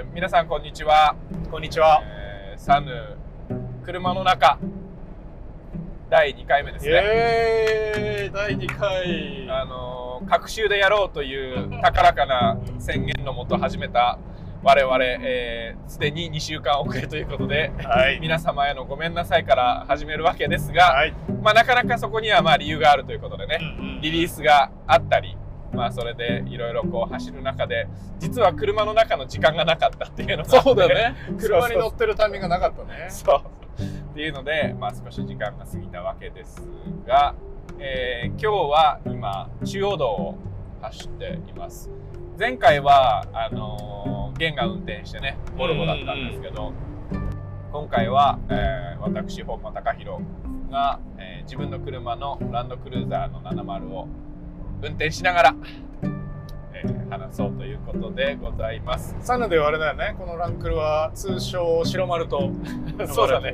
えー皆さんこんにちは、こんにちは。えーサヌ車の中第2回目ですイねエーイ第2回。あのー隔週でやろうという高らかな宣言のもと始めた我々えーすで、に2週間遅れということではい。皆様へのごめんなさいから始めるわけですが、はい。まあ、なかなかそこにはまあ理由があるということでね、リリース。スがあったり、まあ、それでいろいろこう走る中で実は車の中の時間がなかったっていうのがそうだよね。車に乗ってるタイミングがなかったね。そうっていうので、まあ、少し時間が過ぎたわけですが、えー今日は今中央道を走っています前回はあのーゲンが運転してねボルボだったんですけど、今回は、えー私本間貴弘が、えー自分の車のランドクルーザーの70を運転しながら、えー話そうということでございます。サヌではあれだよね。このランクルは通称白丸と そうだね。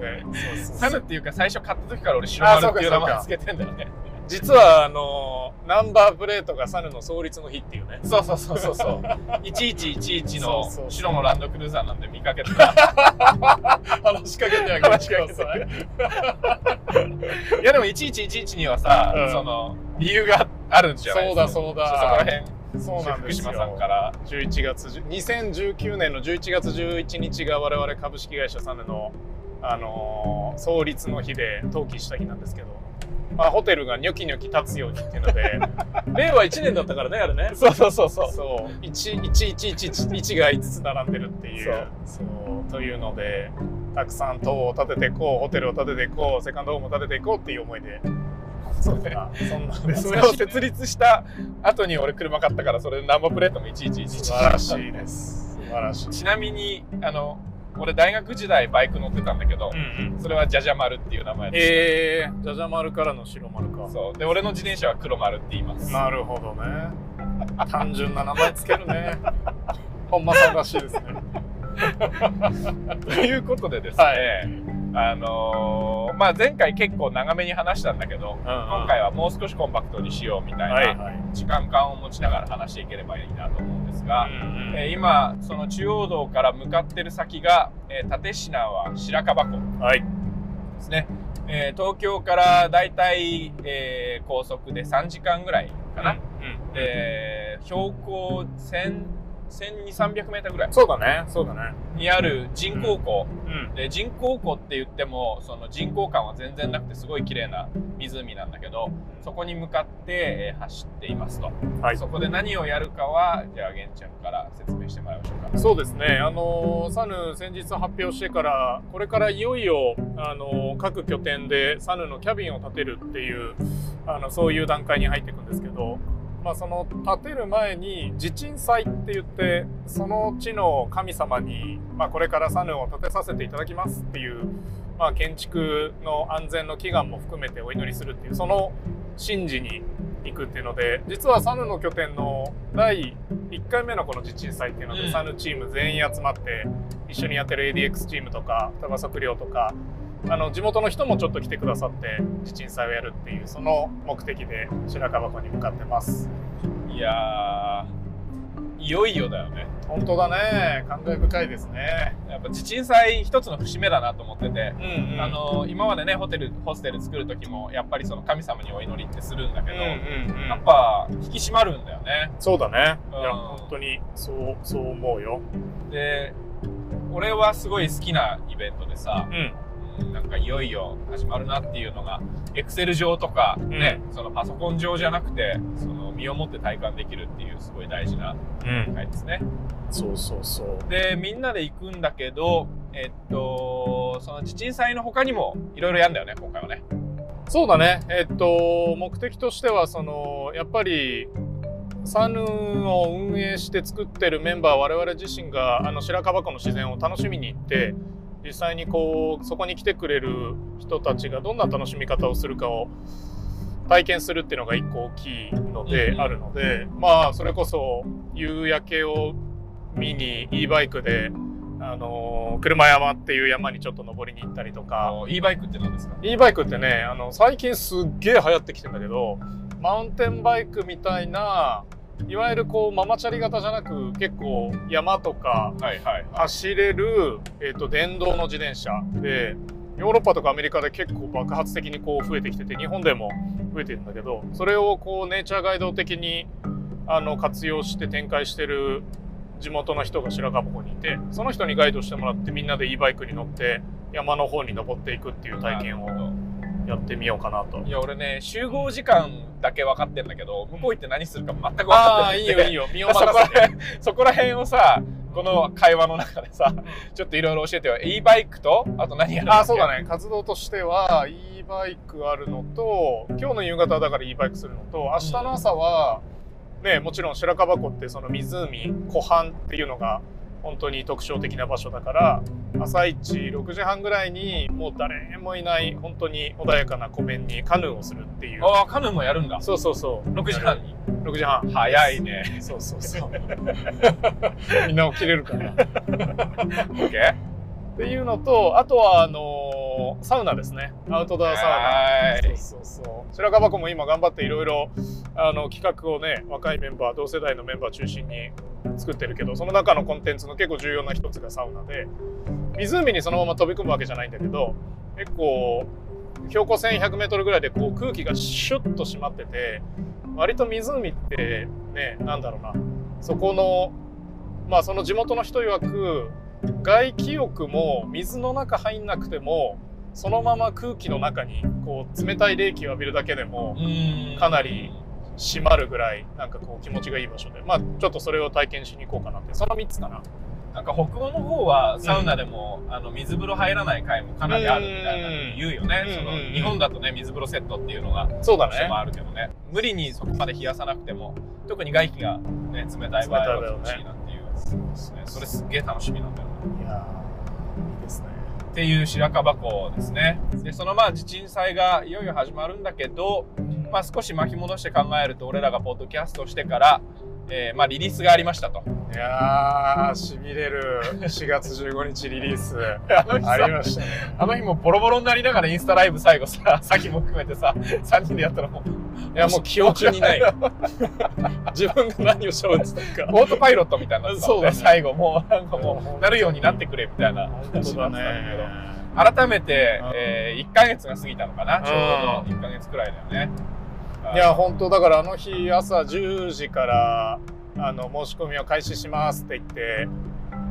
サヌっていうか最初買った時から俺白丸っていう名前つけてんだよね。実はあのナンバープレートがサヌの創立の日っていうね。そうそうそうそうそう。1111のそうそうそう。白のランドクルーザーなんで見かけ てた。話しかけてあげて話しかけてい。いやでも1111にはさ、うん。その理由があるんじゃないそうだそうだ。そこら辺そうなんですよ。福島さんから11月10 2019年の11月11日が我々株式会社サヌの、あのー創立の日で登記した日なんですけど、まあ、ホテルがニョキニョキ立つようにっていうので 令和1年だったからねあれね。そうそうそうそう。そう。1111が5つ並んでるっていうそう。そうというのでたくさん塔を建てていこうホテルを建てていこうセカンドホームを建てていこうっていう思いでそんなそんなでそれを設立した後に俺車買ったからそれでナンバープレートも1111素晴らしい。です素晴らしい。ちなみにあの俺大学時代バイク乗ってたんだけど、うんうん。それはジャジャ丸っていう名前でえー、じゃじゃ丸からの白丸か。そう。で俺の自転車は黒丸って言います。なるほどね。単純な名前つけるね。本間さんらしいですね。ということでですね、はいあのーまあ、前回結構長めに話したんだけど、うんうん。今回はもう少しコンパクトにしようみたいな時間感を持ちながら話していければいいなと思うんですが、うんうん。えー今その中央道から向かってる先が、えー立科は白樺湖はい。ですね、えー東京からだいたい、えー高速で3時間ぐらいかな、うんで標高1000 1200メーターぐらい。そうだねそうだね。にある人工湖、うんで人工湖って言ってもその人工感は全然なくてすごい綺麗な湖なんだけどそこに向かって、えー走っていますと、はい。そこで何をやるかはじゃあ玄ちゃんから説明してもらいましょうか。そうですね、あのサヌ先日発表してから、これからいよいよ、あの各拠点でサヌのキャビンを建てるっていう、あのそういう段階に入っていくんですけど、まあ、その建てる前に地鎮祭って言って、その地の神様に、まあ、これからサヌを建てさせていただきますっていう、まあ、建築の安全の祈願も含めてお祈りするっていう、その神事に行くっていうので実はサヌの拠点の第1回目のこの地鎮祭っていうので、うん。サヌチーム全員集まって一緒にやってる ADX チームとか双葉測量とかあの地元の人もちょっと来てくださって地鎮祭をやるっていうその目的で白樺湖に向かってます。いやーいよいよだよね。本当だね。感慨深いですね。やっぱ地鎮祭一つの節目だなと思ってて、うんうん。あの今までねホテルホステル作る時もやっぱりその神様にお祈りってするんだけど、うんうんうん。やっぱ引き締まるんだよね。そうだね。いやうん本当にそうそう思うよ。で俺はすごい好きなイベントでさ、うんうんなんかいよいよ始まるなっていうのがエクセル上とかね、そのパソコン上じゃなくてその身をもって体感できるっていうすごい大事なうん。回ですね。そうそうそう。でみんなで行くんだけどえっとその地鎮祭の他にもいろいろやるんだよね今回はね。そうだね、えっと、目的としてはそのやっぱりサヌを運営して作ってるメンバー我々自身があの白樺湖の自然を楽しみに行って実際にこうそこに来てくれる人たちがどんな楽しみ方をするかを体験するっていうのが一個大きいので、うんあるのでまあそれこそ夕焼けを見に e バイクであの車山っていう山にちょっと登りに行ったりとか。e バイクって何ですか？e バイクってねあの最近すっげえ流行ってきてんだけどマウンテンバイクみたいないわゆるこうママチャリ型じゃなく結構山とか走れる、えー、と電動の自転車。でヨーロッパとかアメリカで結構爆発的にこう増えてきてて日本でも増えてるんだけどそれをこうネイチャーガイド的にあの活用して展開してる地元の人が白川湖にいてその人にガイドしてもらってみんなで e バイクに乗って山の方に登っていくっていう体験をやってみようかなと。いや俺ね集合時間だけ分かってんだけど向こう行って何するか全く分かってない。いいよいいよ。身をそこ任せて。ら辺そこら辺をさこの会話の中でさちょっといろいろ教えてよ。e バイクとあと何やるんあそうだね。ね活動としては e バイクあるのと今日の夕方はだから e バイクするのと明日の朝は、ねもちろん白樺湖ってその湖湖畔っていうのが本当に特徴的な場所だから朝一6時半ぐらいにもう誰もいない本当に穏やかな湖面にカヌーをするっていう。ああカヌーもやるんだ。そうそうそう。6時半に？6時半。早いね。そうそうそう。みんな起きれるから。OK? っていうのとあとはあのーサウナですね。アウトドアサウナ。はーい。そうそうそう。白樺湖も今頑張っていろいろあの企画をね若いメンバー同世代のメンバー中心に作ってるけどその中のコンテンツの結構重要な一つがサウナで湖にそのまま飛び込むわけじゃないんだけど結構標高 1100m ぐらいでこう空気がシュッと締まってて割と湖ってねなんだろうなそこのまあその地元の人曰く外気浴も水の中入んなくてもそのまま空気の中にこう冷たい冷気を浴びるだけでもうん。かなり締まるぐらいなんかこう気持ちがいい場所で。まあちょっとそれを体験しに行こうかなって。その3つかな。なんか北欧の方はサウナでも、あの水風呂入らない回もかなりあるみたいなの言うよね、うん。そのうん。日本だとね水風呂セットっていうのがそうだね。もあるけどね。無理にそこまで冷やさなくても特に外気が、ね、冷たい場合は気持ちいいなっていう。ね。それすっげえ楽しみなんだよね。いやっていう白樺湖ですね。でそのまあ地震災がいよいよ始まるんだけど、まあ、少し巻き戻して考えると俺らがポッドキャストしてから、えーまあ、リリースがありましたと。いやーしびれる。4月15日リリース。ありさましたね。あの日もボロボロになりながらインスタライブ最後ささっきも含めてさ3人でやったらもういやもう記憶にない。自分が何を喋ってたか。オートパイロットみたいになそうだね。最後もうなんかもうなるようになってくれみたいな。本当だね。改めてうん、えー、1ヶ月が過ぎたのかなちょうど1ヶ月くらいだよね。いや本当だからあの日朝10時からあの申し込みを開始しますって言って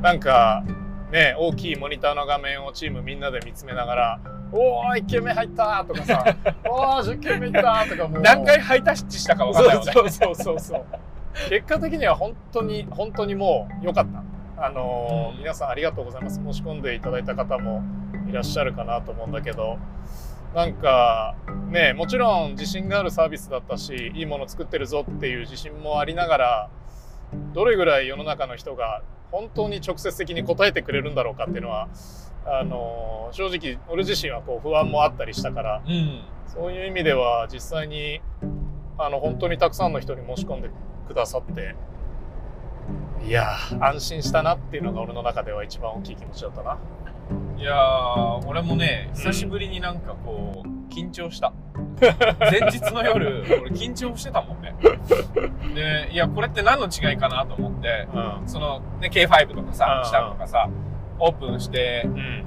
なんかね大きいモニターの画面をチームみんなで見つめながら「おー1軒目入った!」とかさ「おー10軒目行った!」とかもう。何回ハイタッチしたか分かんないよね。そうそうそうそう結果的には本当に本当にもう良かった。あのーうん。皆さんありがとうございます。申し込んでいただいた方もいらっしゃるかなと思うんだけど。なんかねもちろん自信があるサービスだったしいいもの作ってるぞっていう自信もありながらどれぐらい世の中の人が本当に直接的に答えてくれるんだろうかっていうのはあのー正直俺自身はこう不安もあったりしたからうん。そういう意味では実際にあの本当にたくさんの人に申し込んでくださっていやー安心したなっていうのが俺の中では一番大きい気持ちだったな。いやー俺もねうん久しぶりになんかこう緊張した。前日の夜俺緊張してたもんね。でいやこれって何の違いかなと思ってうん。その、ね、K5 とかさうん。シタとかさオープンしてうん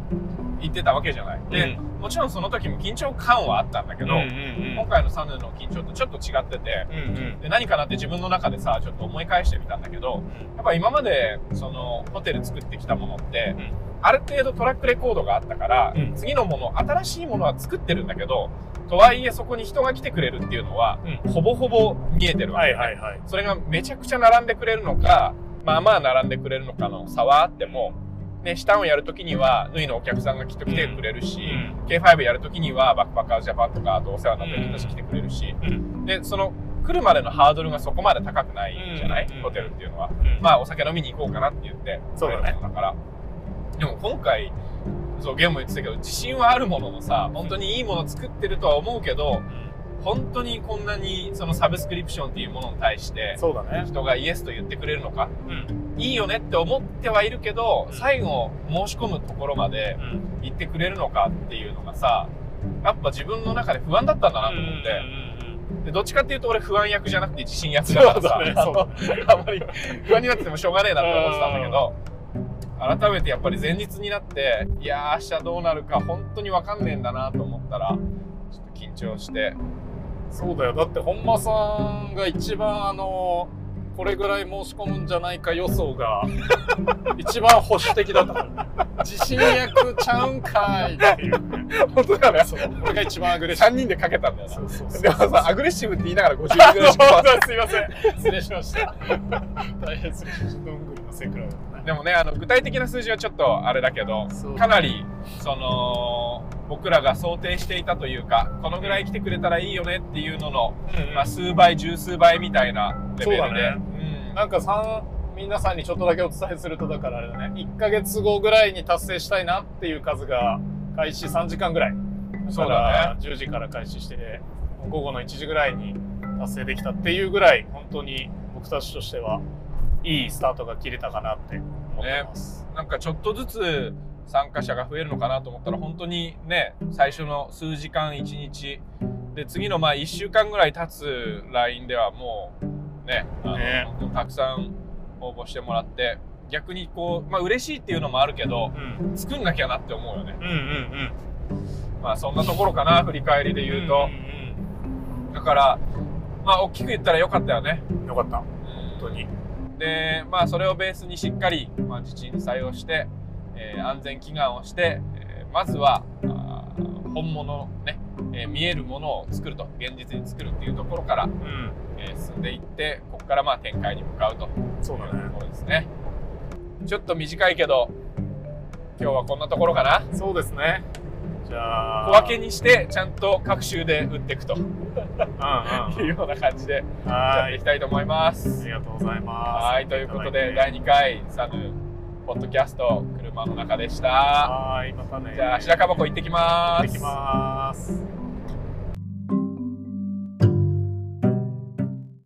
行ってたわけじゃない。で、うん。もちろんその時も緊張感はあったんだけど、今回のサヌの緊張とちょっと違っててうんうん。で何かなって自分の中でさちょっと思い返してみたんだけどやっぱ今までそのホテル作ってきたものって、うん。ある程度トラックレコードがあったから、うん。次のもの新しいものは作ってるんだけどとはいえそこに人が来てくれるっていうのは、うほぼほぼ見えてるわけ、はいはいはい。それがめちゃくちゃ並んでくれるのかまあまあ並んでくれるのかの差はあっても、ね、シタンをやるときには縫いのお客さんがきっと来てくれるし、K5 やるときにはバックパッカーズジャパンとかあとお世話になってる人たち来てくれるし、うん。でその来るまでのハードルがそこまで高くないじゃない、うん。ホテルっていうのは。うん。まあお酒飲みに行こうかなって言ってそうだね。だから。でも今回そうゲームも言ってたけど自信はあるもののさ本当にいいもの作ってるとは思うけど本当にこんなにそのサブスクリプションっていうものに対してそうだね。人がイエスと言ってくれるのか？うん。いいよねって思ってはいるけどうん最後申し込むところまでうん。言ってくれるのかっていうのがさやっぱ自分の中で不安だったんだなと思って。でどっちかっていうと俺不安役じゃなくて自信役だからさねあんまり不安になっててもしょうがねえなって思ってたんだけど改めてやっぱり前日になっていやー明日どうなるか本当に分かんねえんだなと思ったらちょっと緊張してそうだよ。だって本間さんが一番あのこれぐらい申し込むんじゃないか予想が 一番保守的だった。自信役ちゃうんかいっていう。本当だよね。そう。俺が一番アグレッシブ。3人でかけたんだよな。そうそうそうでもさアグレッシブって言いながら50人ぐらいしかす。いません。失礼しました。大変失礼しました。どんぐりのせくらいだったね。でもねあの具体的な数字はちょっとあれだけどかなりその僕らが想定していたというかこのぐらい来てくれたらいいよねっていうのの、うんまあ、数倍十数倍みたいなレベルで。そうだね。なんかさん皆さんにちょっとだけお伝えするとだからあれだね。1ヶ月後ぐらいに達成したいなっていう数が開始3時間ぐらい。そうだから10時から開始して午後の1時ぐらいに達成できたっていうぐらい本当に僕たちとしてはいいスタートが切れたかなって思ってます、なんかちょっとずつ参加者が増えるのかなと思ったら本当にね最初の数時間1日。で次のまあ1週間ぐらい経つ LINE ではもうねあのね。たくさん応募してもらって逆にこうまあ嬉しいっていうのもあるけどうん、作んなきゃなって思うよね。うんうんうん。まあそんなところかな振り返りで言うと。ん、だからまあ大きく言ったらよかったよね。うんよかった。本本当に。でまあそれをベースにしっかり、まあ、自治に採用して、えー安全祈願をして、えーまずは本物のね、えー見えるものを作ると現実に作るっていうところから、うん。えー進んでいってここからまあ展開に向かうと。いうそうだね。ところですね。ちょっと短いけど今日はこんなところかな。そうですね。じゃあ小分けにしてちゃんと各週で打っていくと。うんうんいうような感じでやはい。っていきたいと思います。ありがとうございます。はい、ということで、い第2回、サヌ、ポッドキャスト、車の中でした。はいまたねじゃあ、白樺湖行ってきます。行ってきます